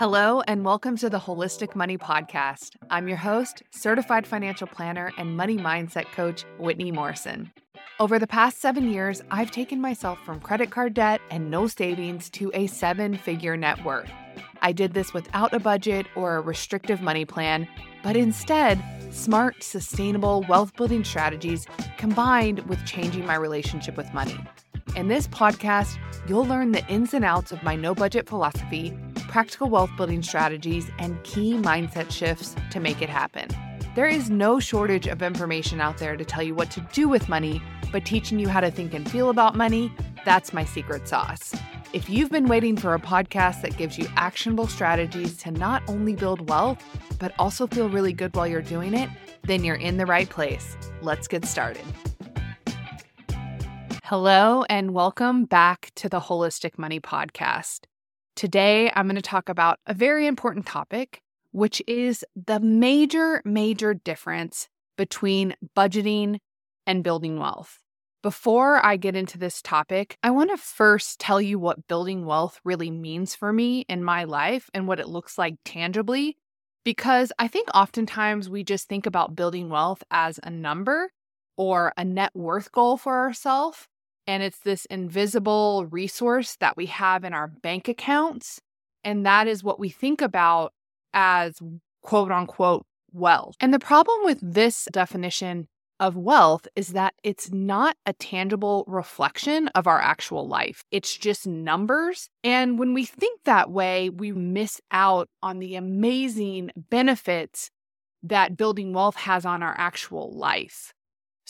Hello, and welcome to the Holistic Money Podcast. I'm your host, certified financial planner, and money mindset coach, Whitney Morrison. Over the past seven years, I've taken myself from credit card debt and no savings to a seven figure net worth. I did this without a budget or a restrictive money plan, but instead, smart, sustainable wealth building strategies combined with changing my relationship with money. In this podcast, you'll learn the ins and outs of my no budget philosophy, practical wealth building strategies, and key mindset shifts to make it happen. There is no shortage of information out there to tell you what to do with money, but teaching you how to think and feel about money, that's my secret sauce. If you've been waiting for a podcast that gives you actionable strategies to not only build wealth, but also feel really good while you're doing it, then you're in the right place. Let's get started. Hello, and welcome back to the Holistic Money Podcast. Today, I'm going to talk about a very important topic, which is the major, major difference between budgeting and building wealth. Before I get into this topic, I want to first tell you what building wealth really means for me in my life and what it looks like tangibly, because I think oftentimes we just think about building wealth as a number or a net worth goal for ourselves. And it's this invisible resource that we have in our bank accounts. And that is what we think about as quote unquote wealth. And the problem with this definition of wealth is that it's not a tangible reflection of our actual life. It's just numbers. And when we think that way, we miss out on the amazing benefits that building wealth has on our actual life.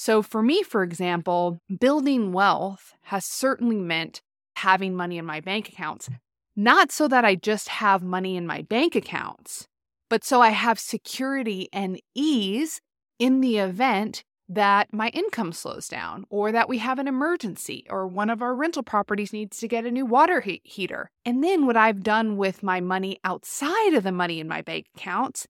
So, for me, for example, building wealth has certainly meant having money in my bank accounts, not so that I just have money in my bank accounts, but so I have security and ease in the event that my income slows down or that we have an emergency or one of our rental properties needs to get a new water he- heater. And then what I've done with my money outside of the money in my bank accounts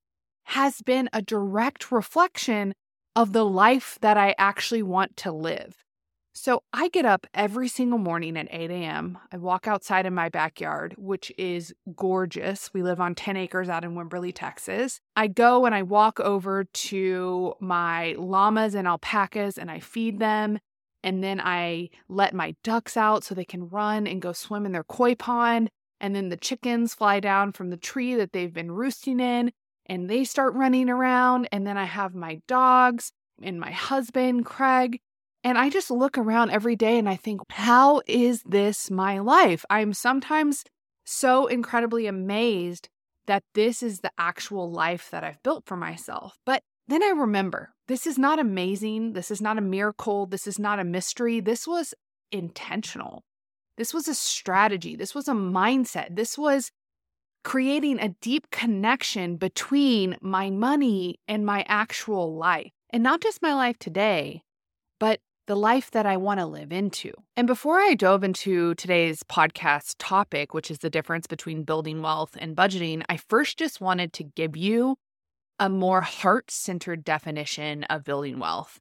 has been a direct reflection of the life that I actually want to live. So I get up every single morning at 8 a.m. I walk outside in my backyard, which is gorgeous. We live on 10 acres out in Wimberley, Texas. I go and I walk over to my llamas and alpacas and I feed them. And then I let my ducks out so they can run and go swim in their koi pond. And then the chickens fly down from the tree that they've been roosting in and they start running around. And then I have my dogs and my husband, Craig. And I just look around every day and I think, how is this my life? I'm sometimes so incredibly amazed that this is the actual life that I've built for myself. But then I remember this is not amazing. This is not a miracle. This is not a mystery. This was intentional. This was a strategy. This was a mindset. This was creating a deep connection between my money and my actual life. And not just my life today, but the life that I want to live into. And before I dove into today's podcast topic, which is the difference between building wealth and budgeting, I first just wanted to give you a more heart centered definition of building wealth.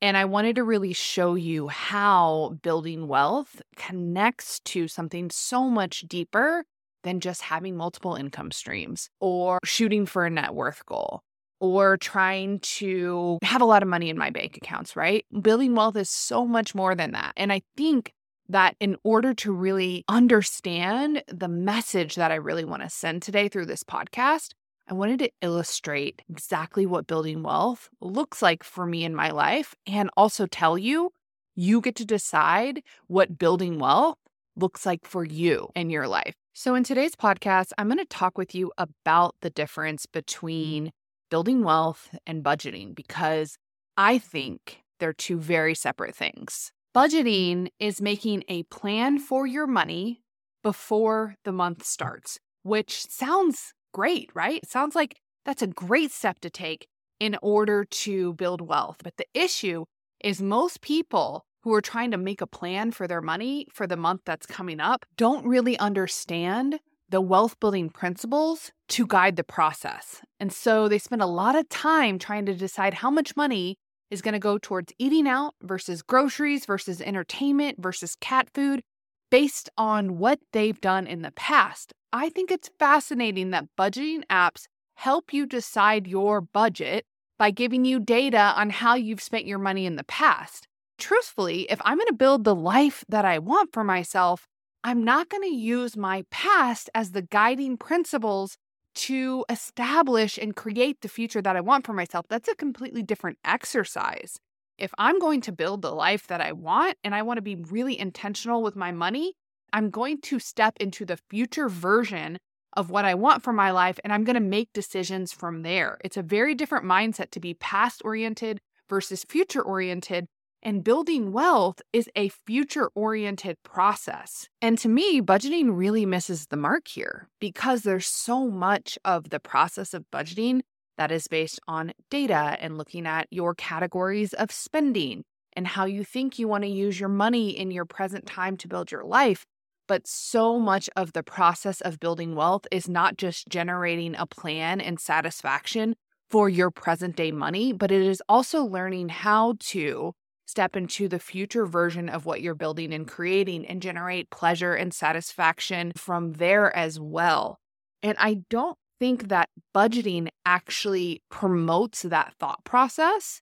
And I wanted to really show you how building wealth connects to something so much deeper than just having multiple income streams or shooting for a net worth goal or trying to have a lot of money in my bank accounts, right? Building wealth is so much more than that. And I think that in order to really understand the message that I really want to send today through this podcast, I wanted to illustrate exactly what building wealth looks like for me in my life and also tell you you get to decide what building wealth looks like for you in your life. So, in today's podcast, I'm going to talk with you about the difference mm-hmm. between building wealth and budgeting because I think they're two very separate things. Budgeting is making a plan for your money before the month starts, which sounds great, right? It sounds like that's a great step to take in order to build wealth. But the issue is most people who are trying to make a plan for their money for the month that's coming up don't really understand the wealth building principles to guide the process. And so they spend a lot of time trying to decide how much money is going to go towards eating out versus groceries versus entertainment versus cat food based on what they've done in the past. I think it's fascinating that budgeting apps help you decide your budget by giving you data on how you've spent your money in the past. Truthfully, if I'm going to build the life that I want for myself, I'm not going to use my past as the guiding principles to establish and create the future that I want for myself. That's a completely different exercise. If I'm going to build the life that I want and I want to be really intentional with my money, I'm going to step into the future version of what I want for my life and I'm going to make decisions from there. It's a very different mindset to be past oriented versus future oriented. And building wealth is a future oriented process. And to me, budgeting really misses the mark here because there's so much of the process of budgeting that is based on data and looking at your categories of spending and how you think you want to use your money in your present time to build your life. But so much of the process of building wealth is not just generating a plan and satisfaction for your present day money, but it is also learning how to step into the future version of what you're building and creating and generate pleasure and satisfaction from there as well. And I don't think that budgeting actually promotes that thought process.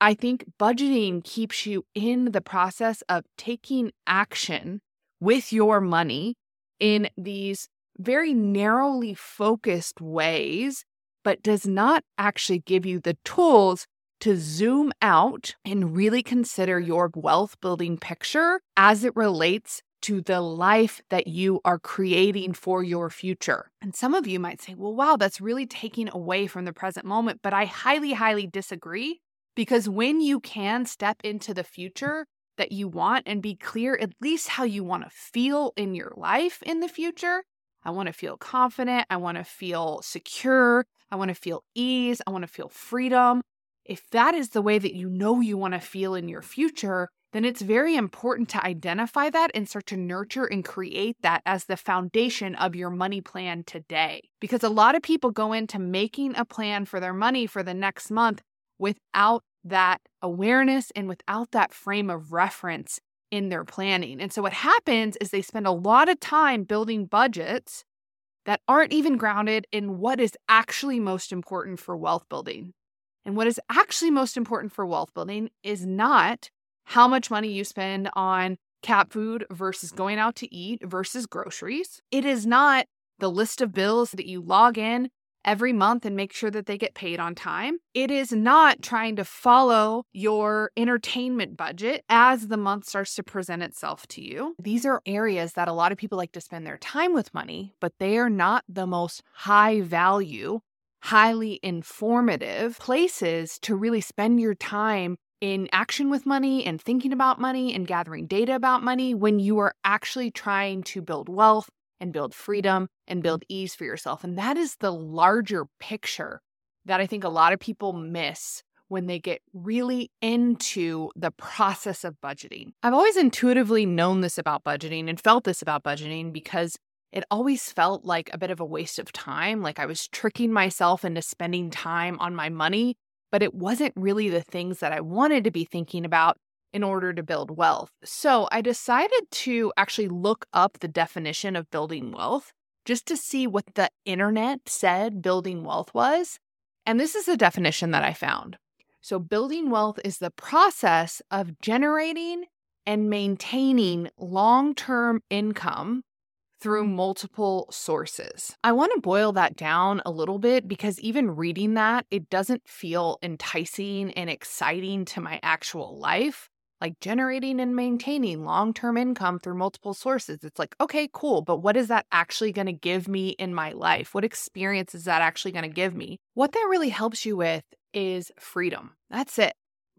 I think budgeting keeps you in the process of taking action with your money in these very narrowly focused ways, but does not actually give you the tools to zoom out and really consider your wealth building picture as it relates to the life that you are creating for your future. And some of you might say, well, wow, that's really taking away from the present moment. But I highly, highly disagree because when you can step into the future that you want and be clear at least how you want to feel in your life in the future, I want to feel confident. I want to feel secure. I want to feel ease. I want to feel freedom. If that is the way that you know you want to feel in your future, then it's very important to identify that and start to nurture and create that as the foundation of your money plan today. Because a lot of people go into making a plan for their money for the next month without that awareness and without that frame of reference in their planning. And so what happens is they spend a lot of time building budgets that aren't even grounded in what is actually most important for wealth building. And what is actually most important for wealth building is not how much money you spend on cat food versus going out to eat versus groceries. It is not the list of bills that you log in every month and make sure that they get paid on time. It is not trying to follow your entertainment budget as the month starts to present itself to you. These are areas that a lot of people like to spend their time with money, but they are not the most high value, highly informative places to really spend your time in action with money and thinking about money and gathering data about money when you are actually trying to build wealth and build freedom and build ease for yourself. And that is the larger picture that I think a lot of people miss when they get really into the process of budgeting. I've always intuitively known this about budgeting and felt this about budgeting because it always felt like a bit of a waste of time. Like I was tricking myself into spending time on my money but it wasn't really the things that I wanted to be thinking about in order to build wealth. So I decided to actually look up the definition of building wealth just to see what the internet said building wealth was. And this is the definition that I found. So, building wealth is the process of generating and maintaining long term income through multiple sources. I want to boil that down a little bit because even reading that, it doesn't feel enticing and exciting to my actual life. Like generating and maintaining long term income through multiple sources. It's like, okay, cool, but what is that actually going to give me in my life? What experience is that actually going to give me? What that really helps you with is freedom. That's it,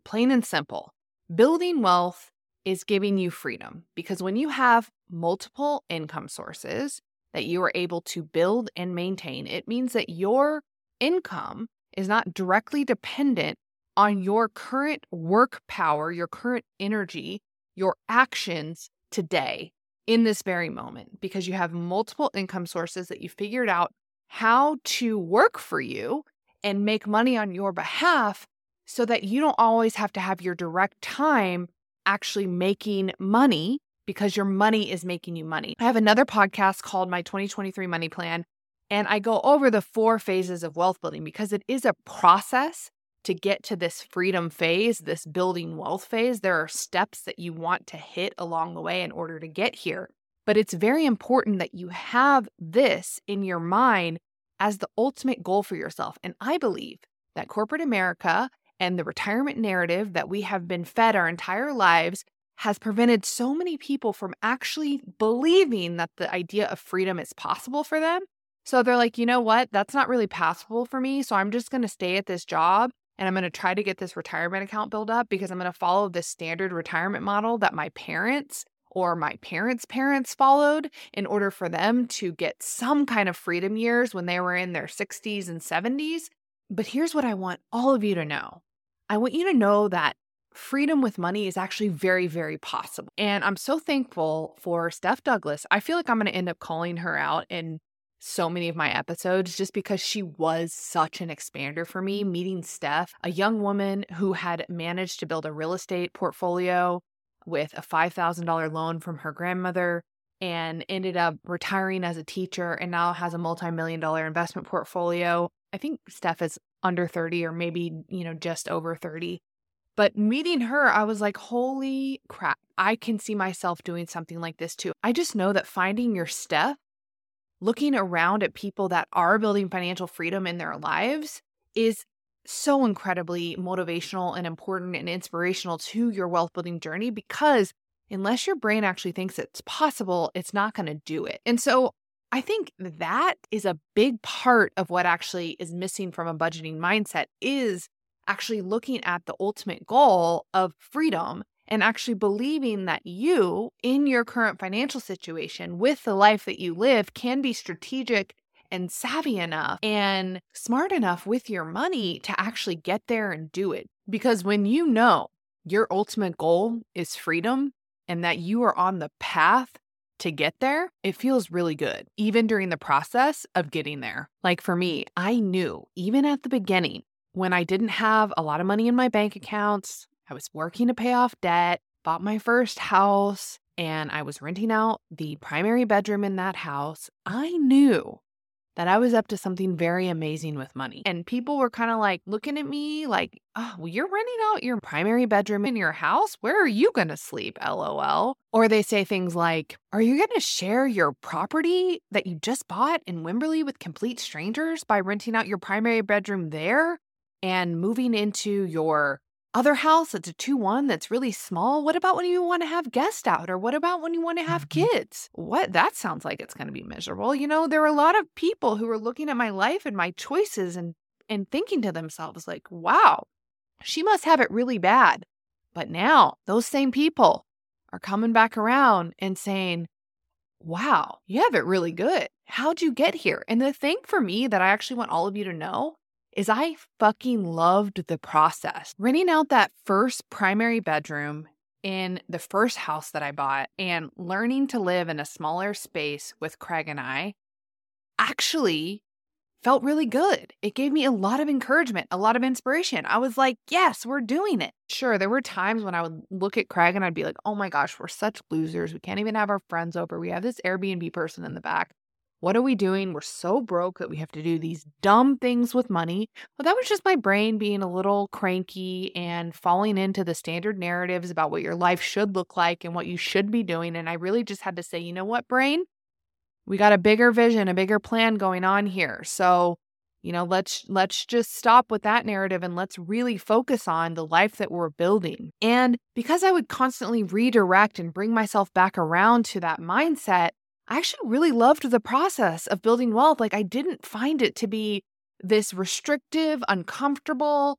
plain and simple. Building wealth is giving you freedom because when you have multiple income sources that you are able to build and maintain, it means that your income is not directly dependent on your current work power, your current energy, your actions today in this very moment because you have multiple income sources that you figured out how to work for you and make money on your behalf so that you don't always have to have your direct time actually making money because your money is making you money. I have another podcast called My 2023 Money Plan, and I go over the four phases of wealth building because it is a process to get to this freedom phase, this building wealth phase. There are steps that you want to hit along the way in order to get here. But it's very important that you have this in your mind as the ultimate goal for yourself. And I believe that corporate America and the retirement narrative that we have been fed our entire lives has prevented so many people from actually believing that the idea of freedom is possible for them. So they're like, you know what? That's not really possible for me. So I'm just going to stay at this job and I'm going to try to get this retirement account built up because I'm going to follow this standard retirement model that my parents or my parents' parents followed in order for them to get some kind of freedom years when they were in their 60s and 70s. But here's what I want all of you to know I want you to know that freedom with money is actually very, very possible. And I'm so thankful for Steph Douglas. I feel like I'm going to end up calling her out in so many of my episodes just because she was such an expander for me. Meeting Steph, a young woman who had managed to build a real estate portfolio with a $5,000 loan from her grandmother and ended up retiring as a teacher and now has a multi-million dollar investment portfolio. I think Steph is under 30 or maybe, you know, just over 30. But meeting her, I was like, holy crap, I can see myself doing something like this too. I just know that finding your Steph, looking around at people that are building financial freedom in their lives is so incredibly motivational and important and inspirational to your wealth building journey because unless your brain actually thinks it's possible, it's not going to do it. And so I think that is a big part of what actually is missing from a budgeting mindset is actually looking at the ultimate goal of freedom and actually believing that you in your current financial situation with the life that you live can be strategic and savvy enough and smart enough with your money to actually get there and do it. Because when you know your ultimate goal is freedom and that you are on the path to get there, it feels really good, even during the process of getting there. Like for me, I knew even at the beginning when I didn't have a lot of money in my bank accounts, I was working to pay off debt, bought my first house, and I was renting out the primary bedroom in that house. I knew that I was up to something very amazing with money. And people were kind of like looking at me like, oh, well, you're renting out your primary bedroom in your house? Where are you going to sleep? LOL. Or they say things like, are you going to share your property that you just bought in Wimberley with complete strangers by renting out your primary bedroom there and moving into your other house that's a 2 1 that's really small? What about when you want to have guests out? Or what about when you want to have mm-hmm. kids? What? That sounds like it's going to be miserable. You know, there are a lot of people who are looking at my life and my choices and, and thinking to themselves, like, wow, she must have it really bad. But now those same people are coming back around and saying, wow, you have it really good. How'd you get here? And the thing for me that I actually want all of you to know is I fucking loved the process. Renting out that first primary bedroom in the first house that I bought and learning to live in a smaller space with Craig and I actually felt really good. It gave me a lot of encouragement, a lot of inspiration. I was like, yes, we're doing it. Sure, there were times when I would look at Craig and I'd be like, oh my gosh, we're such losers. We can't even have our friends over. We have this Airbnb person in the back. What are we doing? We're so broke that we have to do these dumb things with money. Well, that was just my brain being a little cranky and falling into the standard narratives about what your life should look like and what you should be doing. And I really just had to say, you know what, brain? We got a bigger vision, a bigger plan going on here. So, you know, let's let's just stop with that narrative and let's really focus on the life that we're building. And because I would constantly redirect and bring myself back around to that mindset, I actually really loved the process of building wealth. Like, I didn't find it to be this restrictive, uncomfortable,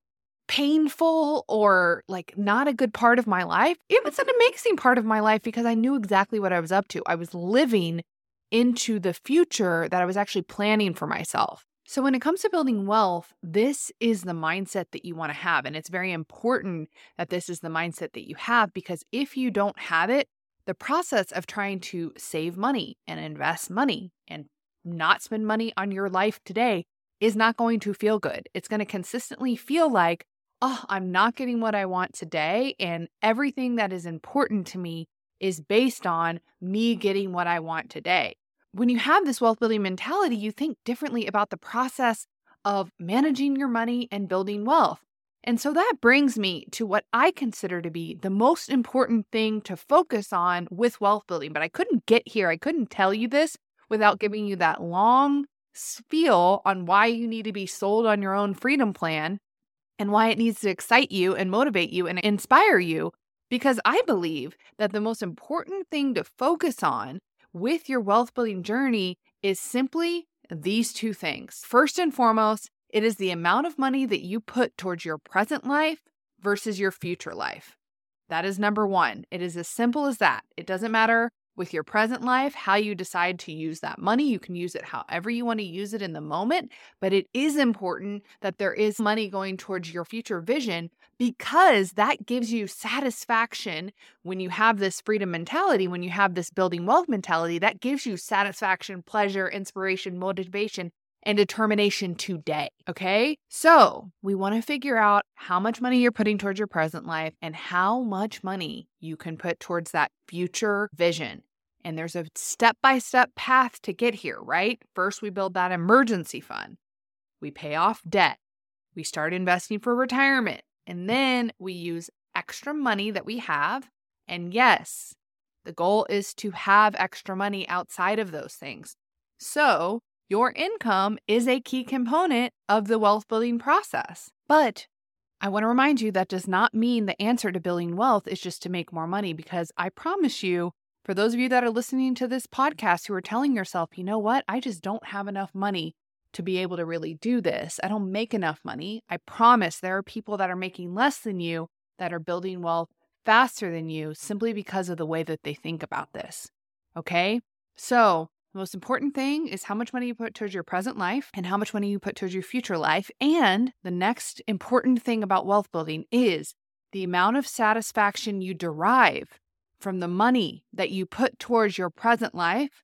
painful, or like not a good part of my life. It was an amazing part of my life because I knew exactly what I was up to. I was living into the future that I was actually planning for myself. So, when it comes to building wealth, this is the mindset that you want to have. And it's very important that this is the mindset that you have because if you don't have it, the process of trying to save money and invest money and not spend money on your life today is not going to feel good. It's going to consistently feel like, oh, I'm not getting what I want today. And everything that is important to me is based on me getting what I want today. When you have this wealth building mentality, you think differently about the process of managing your money and building wealth. And so that brings me to what I consider to be the most important thing to focus on with wealth building. But I couldn't get here, I couldn't tell you this without giving you that long spiel on why you need to be sold on your own freedom plan and why it needs to excite you and motivate you and inspire you. Because I believe that the most important thing to focus on with your wealth building journey is simply these two things. First and foremost, it is the amount of money that you put towards your present life versus your future life. That is number one. It is as simple as that. It doesn't matter with your present life, how you decide to use that money. You can use it however you want to use it in the moment, but it is important that there is money going towards your future vision because that gives you satisfaction when you have this freedom mentality, when you have this building wealth mentality, that gives you satisfaction, pleasure, inspiration, motivation. And determination today. Okay. So we want to figure out how much money you're putting towards your present life and how much money you can put towards that future vision. And there's a step by step path to get here, right? First, we build that emergency fund, we pay off debt, we start investing for retirement, and then we use extra money that we have. And yes, the goal is to have extra money outside of those things. So, your income is a key component of the wealth building process. But I want to remind you that does not mean the answer to building wealth is just to make more money because I promise you for those of you that are listening to this podcast who are telling yourself, you know what, I just don't have enough money to be able to really do this. I don't make enough money. I promise there are people that are making less than you that are building wealth faster than you simply because of the way that they think about this. Okay? So, the most important thing is how much money you put towards your present life and how much money you put towards your future life. And the next important thing about wealth building is the amount of satisfaction you derive from the money that you put towards your present life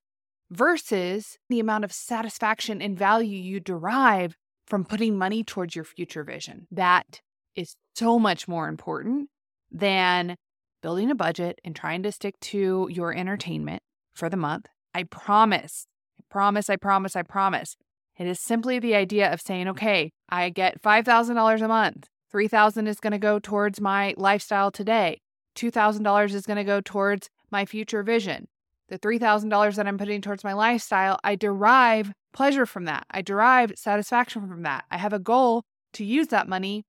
versus the amount of satisfaction and value you derive from putting money towards your future vision. That is so much more important than building a budget and trying to stick to your entertainment for the month. I promise, I promise, I promise, I promise. It is simply the idea of saying, okay, I get $5,000 a month. 3000 is going to go towards my lifestyle today. $2,000 is going to go towards my future vision. The $3,000 that I'm putting towards my lifestyle, I derive pleasure from that. I derive satisfaction from that. I have a goal to use that money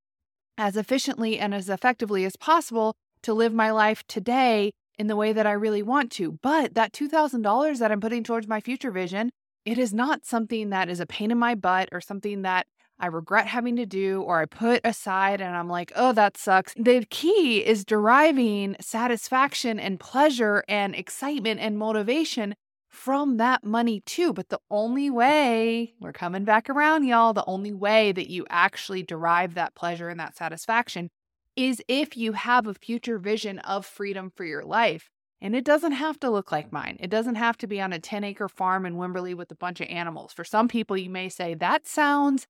as efficiently and as effectively as possible to live my life today in the way that I really want to. But that $2,000 that I'm putting towards my future vision, it is not something that is a pain in my butt or something that I regret having to do or I put aside and I'm like, oh, that sucks. The key is deriving satisfaction and pleasure and excitement and motivation from that money too. But the only way, we're coming back around, y'all, the only way that you actually derive that pleasure and that satisfaction is if you have a future vision of freedom for your life. And it doesn't have to look like mine. It doesn't have to be on a 10 acre farm in Wimberley with a bunch of animals. For some people, you may say, that sounds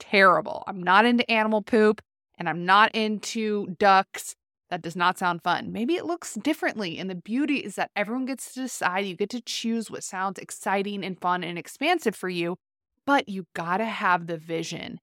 terrible. I'm not into animal poop and I'm not into ducks. That does not sound fun. Maybe it looks differently. And the beauty is that everyone gets to decide. You get to choose what sounds exciting and fun and expansive for you, but you got to have the vision.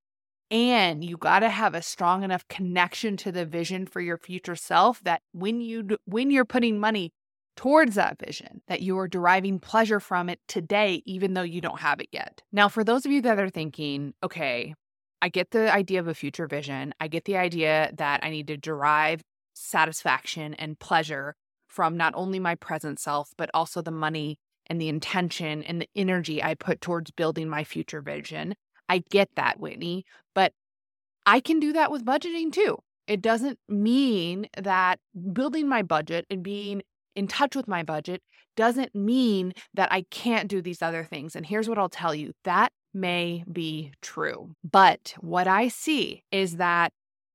And you got to have a strong enough connection to the vision for your future self that when you when you're putting money towards that vision, that you are deriving pleasure from it today even though you don't have it yet. Now, for those of you that are thinking, okay, I get the idea of a future vision. I get the idea that I need to derive satisfaction and pleasure from not only my present self, but also the money and the intention and the energy I put towards building my future vision. I get that, Whitney, but I can do that with budgeting too. It doesn't mean that building my budget and being in touch with my budget doesn't mean that I can't do these other things. And here's what I'll tell you that may be true. But what I see is that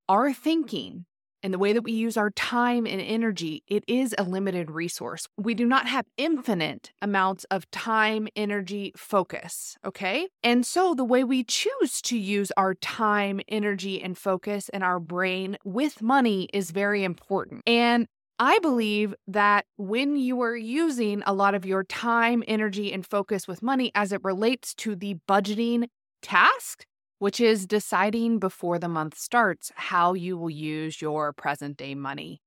our thinking and the way that we use our time and energy, it is a limited resource. We do not have infinite amounts of time, energy, focus. Okay. And so the way we choose to use our time, energy, and focus and our brain with money is very important. And I believe that when you are using a lot of your time, energy, and focus with money as it relates to the budgeting task, which is deciding before the month starts how you will use your present day money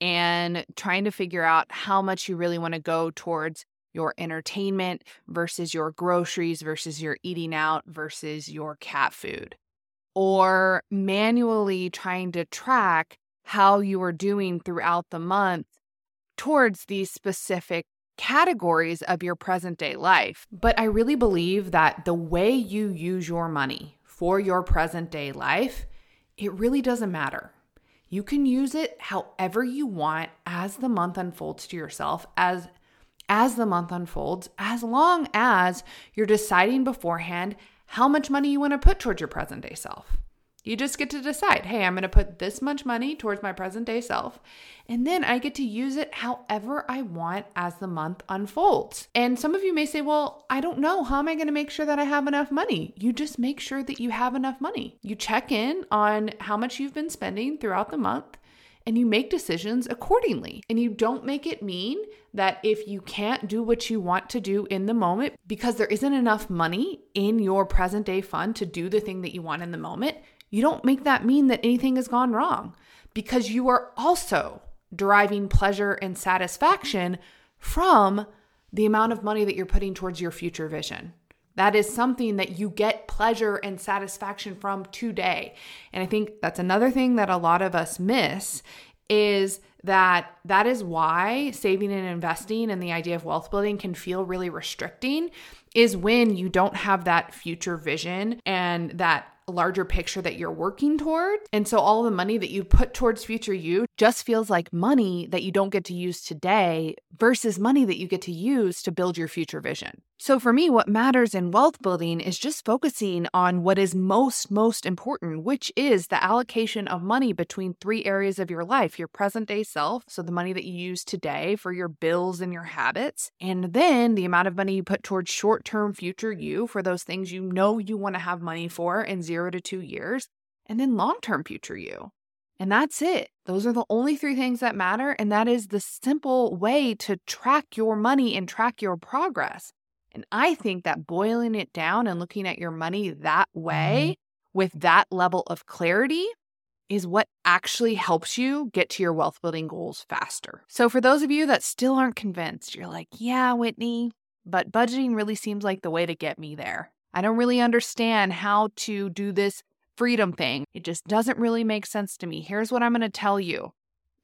and trying to figure out how much you really want to go towards your entertainment versus your groceries versus your eating out versus your cat food, or manually trying to track how you are doing throughout the month towards these specific categories of your present day life. But I really believe that the way you use your money for your present day life, it really doesn't matter. You can use it however you want as the month unfolds to yourself as as the month unfolds as long as you're deciding beforehand how much money you want to put towards your present day self. You just get to decide, hey, I'm going to put this much money towards my present day self, and then I get to use it however I want as the month unfolds. And some of you may say, well, I don't know. How am I going to make sure that I have enough money? You just make sure that you have enough money. You check in on how much you've been spending throughout the month and you make decisions accordingly. And you don't make it mean that if you can't do what you want to do in the moment because there isn't enough money in your present day fund to do the thing that you want in the moment, you don't make that mean that anything has gone wrong because you are also deriving pleasure and satisfaction from the amount of money that you're putting towards your future vision. That is something that you get pleasure and satisfaction from today. And I think that's another thing that a lot of us miss is that that is why saving and investing and the idea of wealth building can feel really restricting is when you don't have that future vision and that larger picture that you're working toward. And so all the money that you put towards future you just feels like money that you don't get to use today versus money that you get to use to build your future vision. So for me, what matters in wealth building is just focusing on what is most, most important, which is the allocation of money between three areas of your life your present day self, so the money that you use today for your bills and your habits, and then the amount of money you put towards short term future you for those things you know you want to have money for in zero to two years, and then long term future you. And that's it. Those are the only three things that matter. And that is the simple way to track your money and track your progress. And I think that boiling it down and looking at your money that way mm-hmm. with that level of clarity is what actually helps you get to your wealth building goals faster. So, for those of you that still aren't convinced, you're like, yeah, Whitney, but budgeting really seems like the way to get me there. I don't really understand how to do this freedom thing. It just doesn't really make sense to me. Here's what I'm going to tell you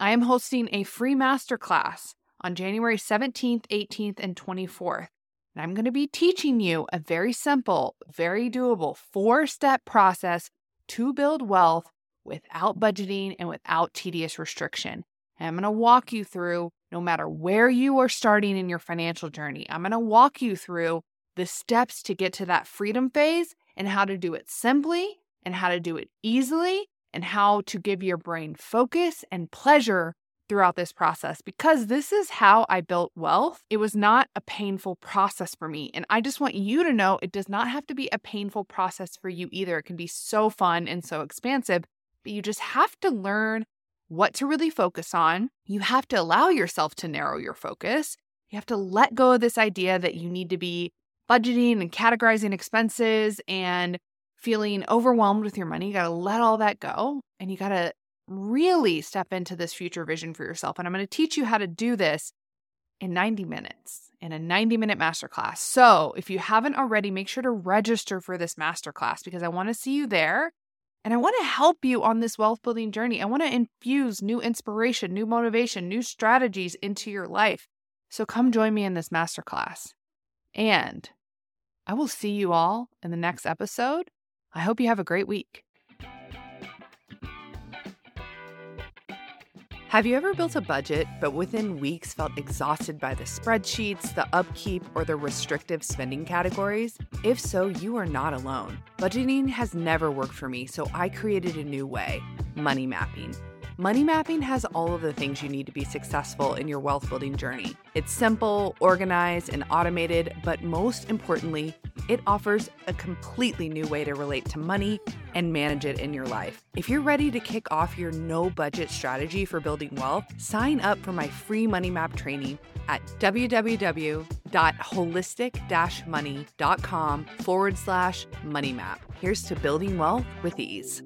I am hosting a free masterclass on January 17th, 18th, and 24th. And I'm going to be teaching you a very simple, very doable four step process to build wealth without budgeting and without tedious restriction. And I'm going to walk you through, no matter where you are starting in your financial journey, I'm going to walk you through the steps to get to that freedom phase and how to do it simply and how to do it easily and how to give your brain focus and pleasure throughout this process because this is how I built wealth. It was not a painful process for me. And I just want you to know it does not have to be a painful process for you either. It can be so fun and so expansive, but you just have to learn what to really focus on. You have to allow yourself to narrow your focus. You have to let go of this idea that you need to be budgeting and categorizing expenses and feeling overwhelmed with your money. You got to let all that go and you got to really step into this future vision for yourself. And I'm going to teach you how to do this in 90 minutes in a 90 minute masterclass. So if you haven't already, make sure to register for this masterclass because I want to see you there. And I want to help you on this wealth building journey. I want to infuse new inspiration, new motivation, new strategies into your life. So come join me in this masterclass. And I will see you all in the next episode. I hope you have a great week. Have you ever built a budget, but within weeks felt exhausted by the spreadsheets, the upkeep, or the restrictive spending categories? If so, you are not alone. Budgeting has never worked for me, so I created a new way money mapping. Money mapping has all of the things you need to be successful in your wealth building journey. It's simple, organized, and automated, but most importantly, it offers a completely new way to relate to money and manage it in your life. If you're ready to kick off your no budget strategy for building wealth, sign up for my free money map training at www.holistic money.com forward slash money map. Here's to building wealth with ease.